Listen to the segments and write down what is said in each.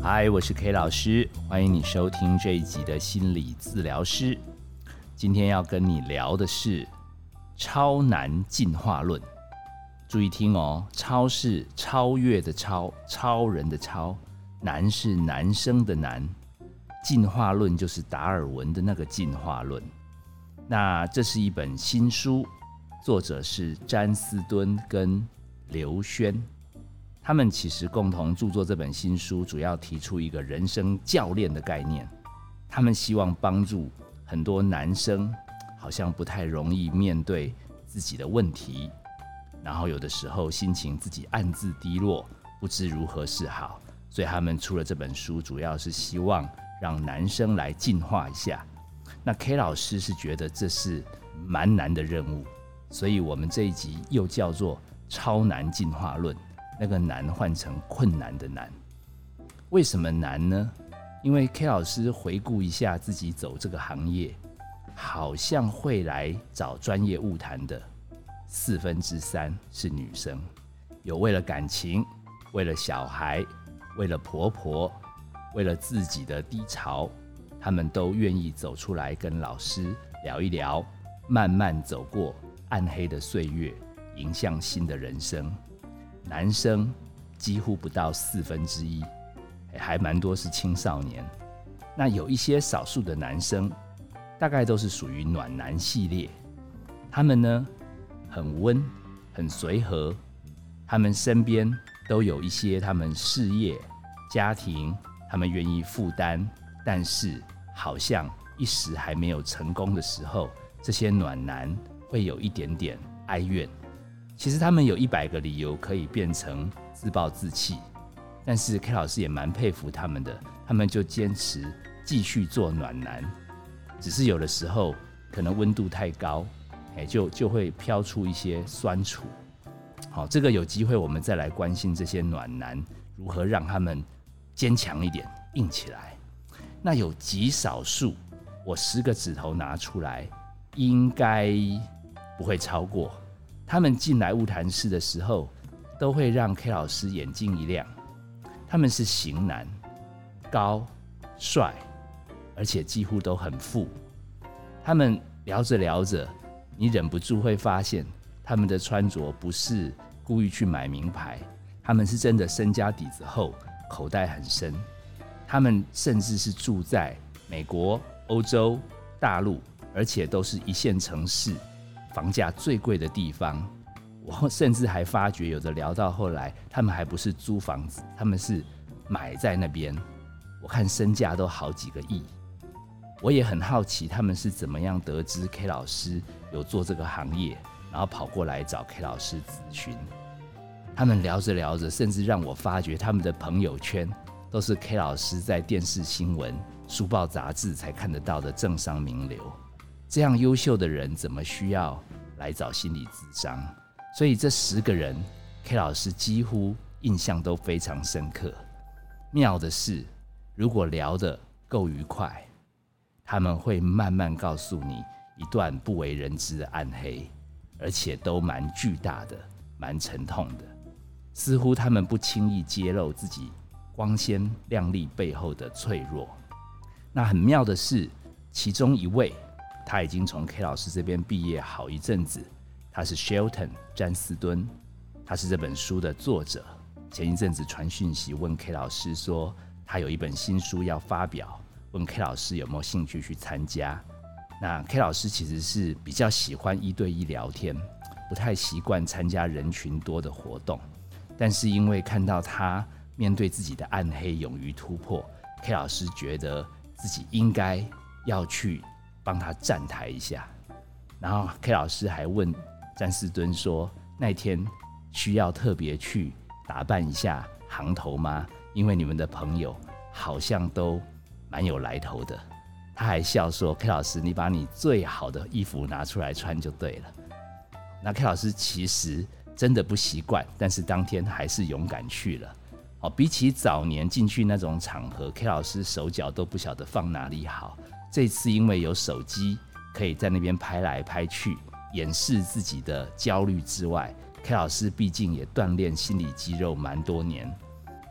嗨，我是 K 老师，欢迎你收听这一集的心理治疗师。今天要跟你聊的是超男进化论。注意听哦，超是超越的超，超人的超，男是男生的男，进化论就是达尔文的那个进化论。那这是一本新书，作者是詹斯敦跟刘轩。他们其实共同著作这本新书，主要提出一个人生教练的概念。他们希望帮助很多男生，好像不太容易面对自己的问题，然后有的时候心情自己暗自低落，不知如何是好。所以他们出了这本书，主要是希望让男生来进化一下。那 K 老师是觉得这是蛮难的任务，所以我们这一集又叫做超难进化论。那个难换成困难的难，为什么难呢？因为 K 老师回顾一下自己走这个行业，好像会来找专业物谈的四分之三是女生，有为了感情，为了小孩，为了婆婆，为了自己的低潮，他们都愿意走出来跟老师聊一聊，慢慢走过暗黑的岁月，迎向新的人生。男生几乎不到四分之一，还蛮多是青少年。那有一些少数的男生，大概都是属于暖男系列。他们呢很温，很随和，他们身边都有一些他们事业、家庭，他们愿意负担，但是好像一时还没有成功的时候，这些暖男会有一点点哀怨。其实他们有一百个理由可以变成自暴自弃，但是 K 老师也蛮佩服他们的，他们就坚持继续做暖男，只是有的时候可能温度太高，哎，就就会飘出一些酸楚。好，这个有机会我们再来关心这些暖男如何让他们坚强一点、硬起来。那有极少数，我十个指头拿出来，应该不会超过。他们进来物谈室的时候，都会让 K 老师眼睛一亮。他们是型男，高、帅，而且几乎都很富。他们聊着聊着，你忍不住会发现，他们的穿着不是故意去买名牌，他们是真的身家底子厚，口袋很深。他们甚至是住在美国、欧洲、大陆，而且都是一线城市。房价最贵的地方，我 甚至还发觉，有的聊到后来，他们还不是租房子，他们是买在那边。我看身价都好几个亿。我也很好奇，他们是怎么样得知 K 老师有做这个行业，然后跑过来找 K 老师咨询。他们聊着聊着，甚至让我发觉他们的朋友圈都是 K 老师在电视新闻、书报杂志才看得到的政商名流。这样优秀的人，怎么需要？来找心理咨商，所以这十个人，K 老师几乎印象都非常深刻。妙的是，如果聊得够愉快，他们会慢慢告诉你一段不为人知的暗黑，而且都蛮巨大的、蛮沉痛的。似乎他们不轻易揭露自己光鲜亮丽背后的脆弱。那很妙的是，其中一位。他已经从 K 老师这边毕业好一阵子，他是 Shelton 詹斯敦，他是这本书的作者。前一阵子传讯息问 K 老师说，他有一本新书要发表，问 K 老师有没有兴趣去参加。那 K 老师其实是比较喜欢一对一聊天，不太习惯参加人群多的活动。但是因为看到他面对自己的暗黑，勇于突破，K 老师觉得自己应该要去。帮他站台一下，然后 K 老师还问詹士敦说：“那天需要特别去打扮一下行头吗？因为你们的朋友好像都蛮有来头的。”他还笑说：“K 老师，你把你最好的衣服拿出来穿就对了。”那 K 老师其实真的不习惯，但是当天还是勇敢去了。哦，比起早年进去那种场合，K 老师手脚都不晓得放哪里好。这次因为有手机，可以在那边拍来拍去，掩饰自己的焦虑之外，K 老师毕竟也锻炼心理肌肉蛮多年，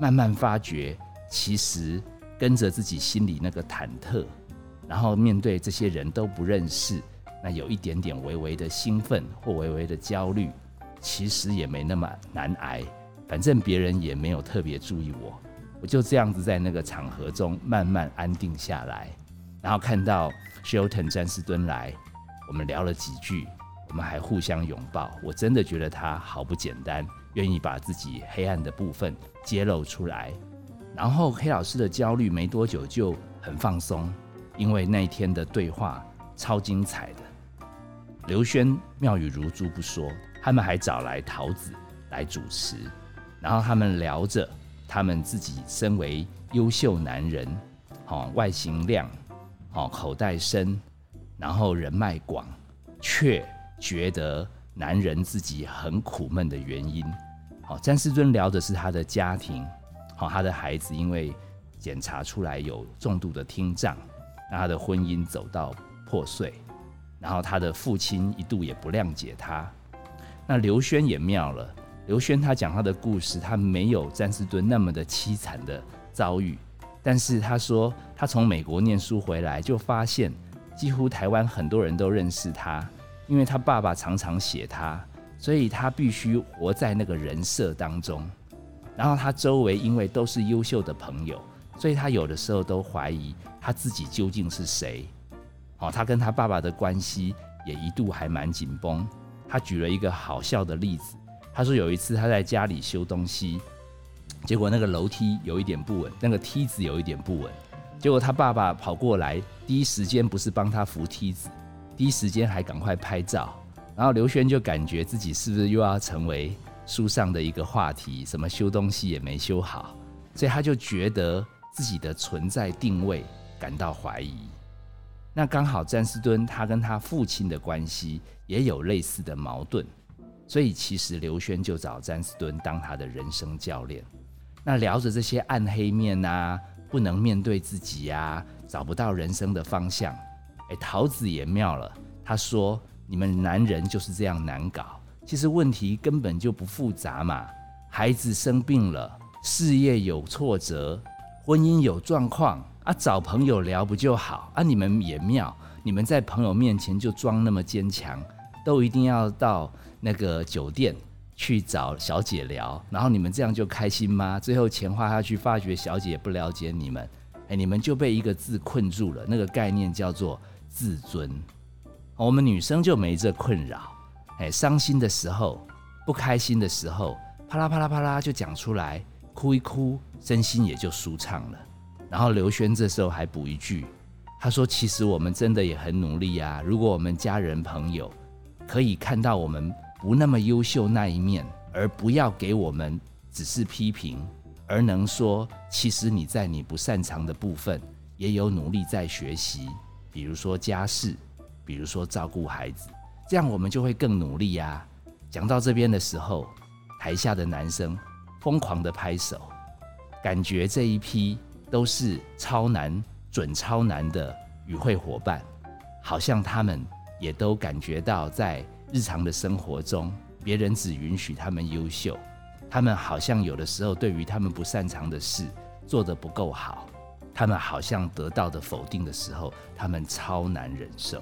慢慢发觉，其实跟着自己心里那个忐忑，然后面对这些人都不认识，那有一点点微微的兴奋或微微的焦虑，其实也没那么难挨。反正别人也没有特别注意我，我就这样子在那个场合中慢慢安定下来。然后看到 Shilton 詹士敦来，我们聊了几句，我们还互相拥抱。我真的觉得他好不简单，愿意把自己黑暗的部分揭露出来。然后黑老师的焦虑没多久就很放松，因为那一天的对话超精彩的。刘轩妙语如珠不说，他们还找来桃子来主持，然后他们聊着他们自己身为优秀男人，好外形靓。哦，口袋深，然后人脉广，却觉得男人自己很苦闷的原因。好，詹士敦聊的是他的家庭，好，他的孩子因为检查出来有重度的听障，那他的婚姻走到破碎，然后他的父亲一度也不谅解他。那刘轩也妙了，刘轩他讲他的故事，他没有詹士敦那么的凄惨的遭遇。但是他说，他从美国念书回来，就发现几乎台湾很多人都认识他，因为他爸爸常常写他，所以他必须活在那个人设当中。然后他周围因为都是优秀的朋友，所以他有的时候都怀疑他自己究竟是谁。哦，他跟他爸爸的关系也一度还蛮紧绷。他举了一个好笑的例子，他说有一次他在家里修东西。结果那个楼梯有一点不稳，那个梯子有一点不稳。结果他爸爸跑过来，第一时间不是帮他扶梯子，第一时间还赶快拍照。然后刘轩就感觉自己是不是又要成为书上的一个话题，什么修东西也没修好，所以他就觉得自己的存在定位感到怀疑。那刚好詹士敦他跟他父亲的关系也有类似的矛盾，所以其实刘轩就找詹士敦当他的人生教练。那聊着这些暗黑面呐，不能面对自己呀，找不到人生的方向。哎，桃子也妙了，他说：“你们男人就是这样难搞，其实问题根本就不复杂嘛。孩子生病了，事业有挫折，婚姻有状况啊，找朋友聊不就好啊？你们也妙，你们在朋友面前就装那么坚强，都一定要到那个酒店。”去找小姐聊，然后你们这样就开心吗？最后钱花下去，发觉小姐不了解你们，哎，你们就被一个字困住了。那个概念叫做自尊。我们女生就没这困扰，哎，伤心的时候、不开心的时候，啪啦啪啦啪啦就讲出来，哭一哭，身心也就舒畅了。然后刘轩这时候还补一句，他说：“其实我们真的也很努力啊。如果我们家人朋友可以看到我们。”不那么优秀那一面，而不要给我们只是批评，而能说其实你在你不擅长的部分也有努力在学习，比如说家事，比如说照顾孩子，这样我们就会更努力呀。讲到这边的时候，台下的男生疯狂的拍手，感觉这一批都是超难、准超难的与会伙伴，好像他们也都感觉到在。日常的生活中，别人只允许他们优秀，他们好像有的时候对于他们不擅长的事做得不够好，他们好像得到的否定的时候，他们超难忍受。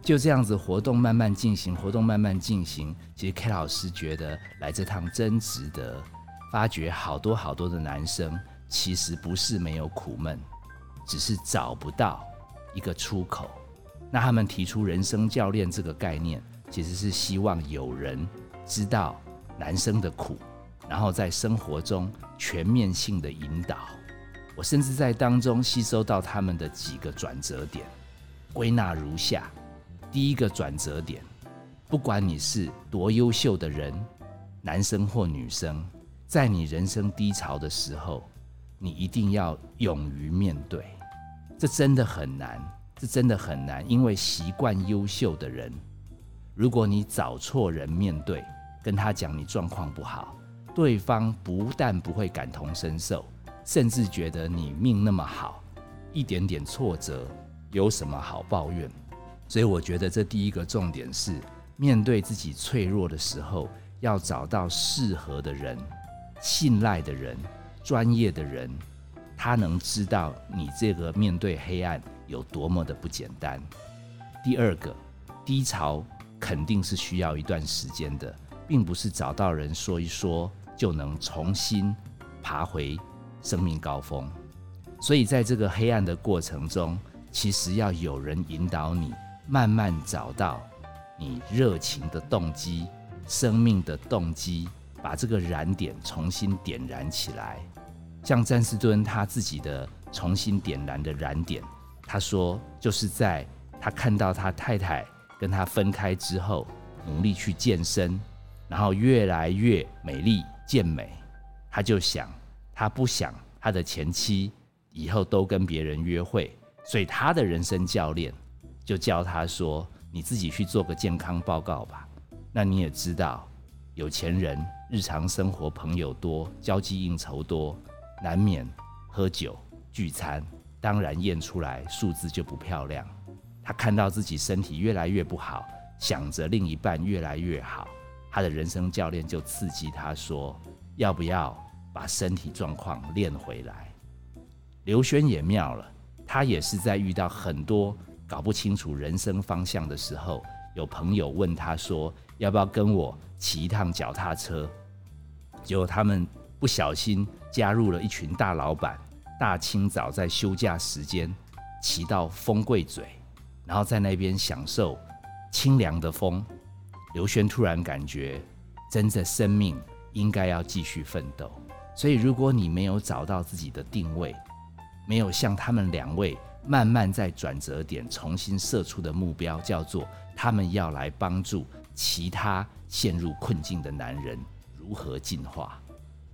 就这样子活动慢慢进行，活动慢慢进行。其实 K 老师觉得来这趟真值得，发觉好多好多的男生其实不是没有苦闷，只是找不到一个出口。那他们提出人生教练这个概念。其实是希望有人知道男生的苦，然后在生活中全面性的引导。我甚至在当中吸收到他们的几个转折点，归纳如下：第一个转折点，不管你是多优秀的人，男生或女生，在你人生低潮的时候，你一定要勇于面对。这真的很难，这真的很难，因为习惯优秀的人。如果你找错人面对，跟他讲你状况不好，对方不但不会感同身受，甚至觉得你命那么好，一点点挫折有什么好抱怨？所以我觉得这第一个重点是，面对自己脆弱的时候，要找到适合的人、信赖的人、专业的人，他能知道你这个面对黑暗有多么的不简单。第二个，低潮肯定是需要一段时间的，并不是找到人说一说就能重新爬回生命高峰。所以在这个黑暗的过程中，其实要有人引导你，慢慢找到你热情的动机、生命的动机，把这个燃点重新点燃起来。像詹士敦他自己的重新点燃的燃点，他说就是在他看到他太太跟他分开之后，努力去健身，然后越来越美丽健美，他就想他不想他的前妻以后都跟别人约会，所以他的人生教练就教他说：“你自己去做个健康报告吧。”那你也知道，有钱人日常生活朋友多，交际应酬多。难免喝酒聚餐，当然验出来数字就不漂亮。他看到自己身体越来越不好，想着另一半越来越好，他的人生教练就刺激他说：“要不要把身体状况练回来？”刘轩也妙了，他也是在遇到很多搞不清楚人生方向的时候，有朋友问他说：“要不要跟我骑一趟脚踏车？”结果他们不小心。加入了一群大老板，大清早在休假时间骑到丰贵嘴，然后在那边享受清凉的风。刘轩突然感觉，真的生命应该要继续奋斗。所以，如果你没有找到自己的定位，没有像他们两位慢慢在转折点重新设出的目标，叫做他们要来帮助其他陷入困境的男人如何进化。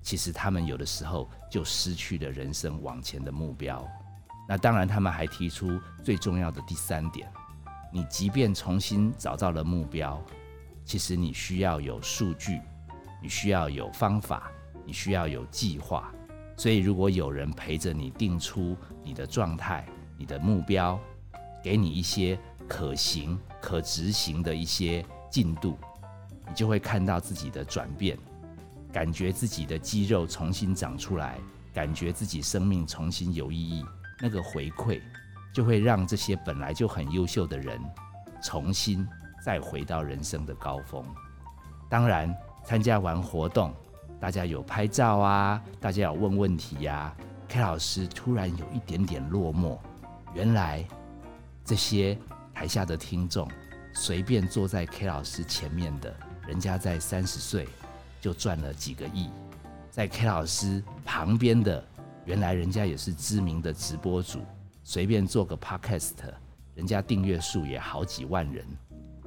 其实他们有的时候就失去了人生往前的目标。那当然，他们还提出最重要的第三点：你即便重新找到了目标，其实你需要有数据，你需要有方法，你需要有计划。所以，如果有人陪着你定出你的状态、你的目标，给你一些可行、可执行的一些进度，你就会看到自己的转变。感觉自己的肌肉重新长出来，感觉自己生命重新有意义，那个回馈就会让这些本来就很优秀的人重新再回到人生的高峰。当然，参加完活动，大家有拍照啊，大家有问问题呀。K 老师突然有一点点落寞，原来这些台下的听众随便坐在 K 老师前面的人家在三十岁。就赚了几个亿，在 K 老师旁边的，原来人家也是知名的直播主，随便做个 Podcast，人家订阅数也好几万人。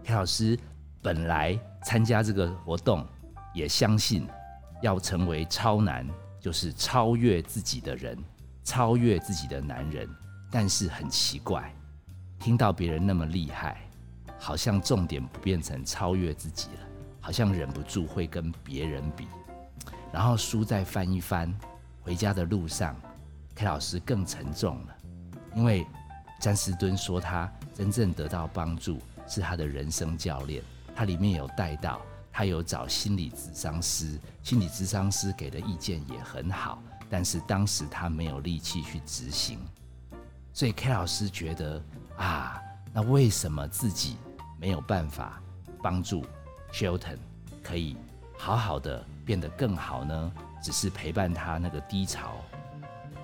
田老师本来参加这个活动，也相信要成为超男，就是超越自己的人，超越自己的男人。但是很奇怪，听到别人那么厉害，好像重点不变成超越自己了。好像忍不住会跟别人比，然后书再翻一翻，回家的路上，K 老师更沉重了，因为詹士敦说他真正得到帮助是他的人生教练，他里面有带到，他有找心理咨商师，心理咨商师给的意见也很好，但是当时他没有力气去执行，所以 K 老师觉得啊，那为什么自己没有办法帮助？Shelton 可以好好的变得更好呢，只是陪伴他那个低潮，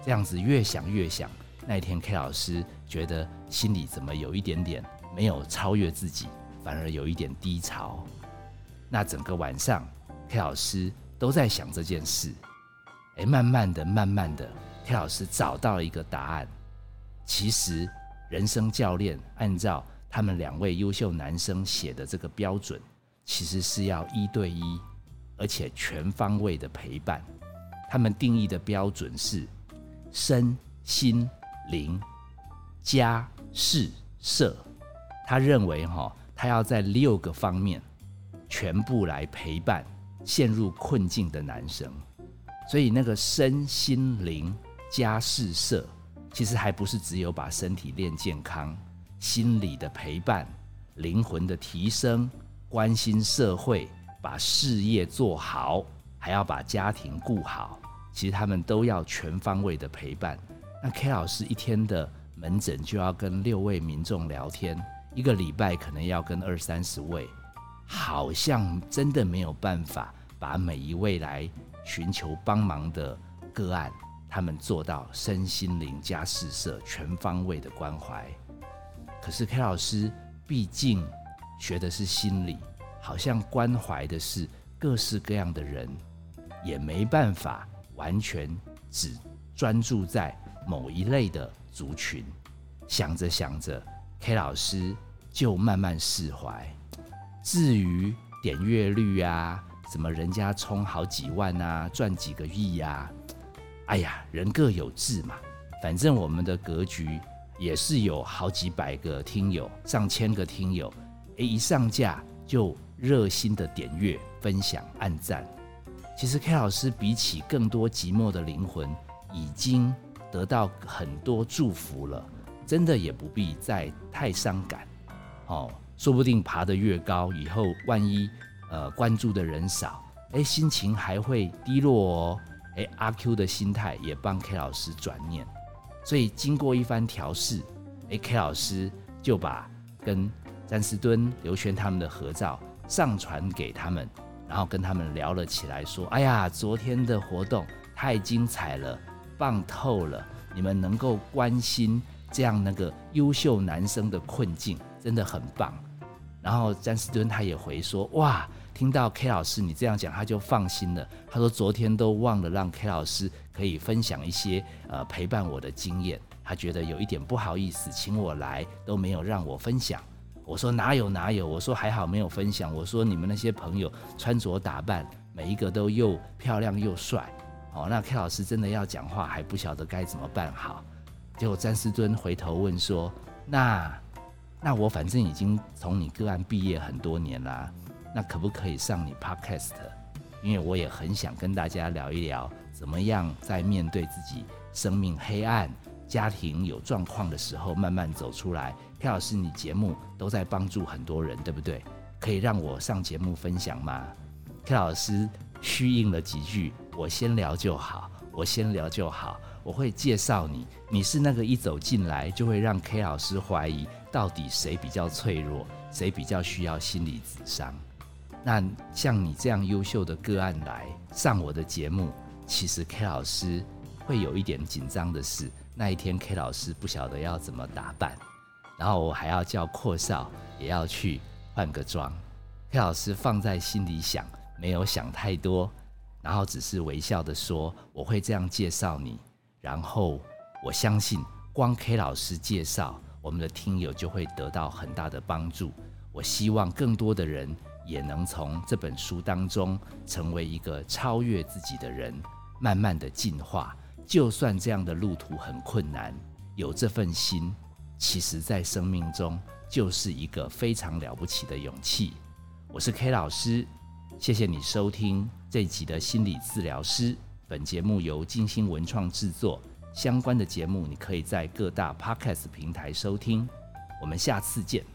这样子越想越想，那一天 K 老师觉得心里怎么有一点点没有超越自己，反而有一点低潮。那整个晚上 K 老师都在想这件事，哎，慢慢的、慢慢的，K 老师找到一个答案。其实人生教练按照他们两位优秀男生写的这个标准。其实是要一对一，而且全方位的陪伴。他们定义的标准是身心灵家事社。他认为哈，他要在六个方面全部来陪伴陷入困境的男生。所以那个身心灵家事社，其实还不是只有把身体练健康，心理的陪伴，灵魂的提升。关心社会，把事业做好，还要把家庭顾好。其实他们都要全方位的陪伴。那 K 老师一天的门诊就要跟六位民众聊天，一个礼拜可能要跟二三十位，好像真的没有办法把每一位来寻求帮忙的个案，他们做到身心灵加事社全方位的关怀。可是 K 老师毕竟学的是心理，好像关怀的是各式各样的人，也没办法完全只专注在。某一类的族群，想着想着，K 老师就慢慢释怀。至于点阅率啊，什么人家充好几万啊，赚几个亿呀，哎呀，人各有志嘛。反正我们的格局也是有好几百个听友，上千个听友，诶，一上架就热心的点阅、分享、按赞。其实 K 老师比起更多寂寞的灵魂，已经。得到很多祝福了，真的也不必再太伤感哦。说不定爬得越高，以后万一呃关注的人少，哎，心情还会低落哦。哎，阿 Q 的心态也帮 K 老师转念，所以经过一番调试，哎，K 老师就把跟詹士敦、刘璇他们的合照上传给他们，然后跟他们聊了起来，说：“哎呀，昨天的活动太精彩了。”棒透了！你们能够关心这样那个优秀男生的困境，真的很棒。然后詹士敦他也回说：“哇，听到 K 老师你这样讲，他就放心了。他说昨天都忘了让 K 老师可以分享一些呃陪伴我的经验，他觉得有一点不好意思，请我来都没有让我分享。我说哪有哪有，我说还好没有分享。我说你们那些朋友穿着打扮，每一个都又漂亮又帅。”哦，那 K 老师真的要讲话，还不晓得该怎么办好。结果詹斯敦回头问说：“那那我反正已经从你个案毕业很多年啦，那可不可以上你 Podcast？因为我也很想跟大家聊一聊，怎么样在面对自己生命黑暗、家庭有状况的时候，慢慢走出来。K 老师，你节目都在帮助很多人，对不对？可以让我上节目分享吗？K 老师。虚应了几句，我先聊就好，我先聊就好，我会介绍你，你是那个一走进来就会让 K 老师怀疑到底谁比较脆弱，谁比较需要心理咨商。那像你这样优秀的个案来上我的节目，其实 K 老师会有一点紧张的是，那一天 K 老师不晓得要怎么打扮，然后我还要叫阔少也要去换个妆，K 老师放在心里想。没有想太多，然后只是微笑的说：“我会这样介绍你。”然后我相信，光 K 老师介绍，我们的听友就会得到很大的帮助。我希望更多的人也能从这本书当中成为一个超越自己的人，慢慢的进化。就算这样的路途很困难，有这份心，其实在生命中就是一个非常了不起的勇气。我是 K 老师。谢谢你收听这集的心理治疗师。本节目由金星文创制作，相关的节目你可以在各大 Podcast 平台收听。我们下次见。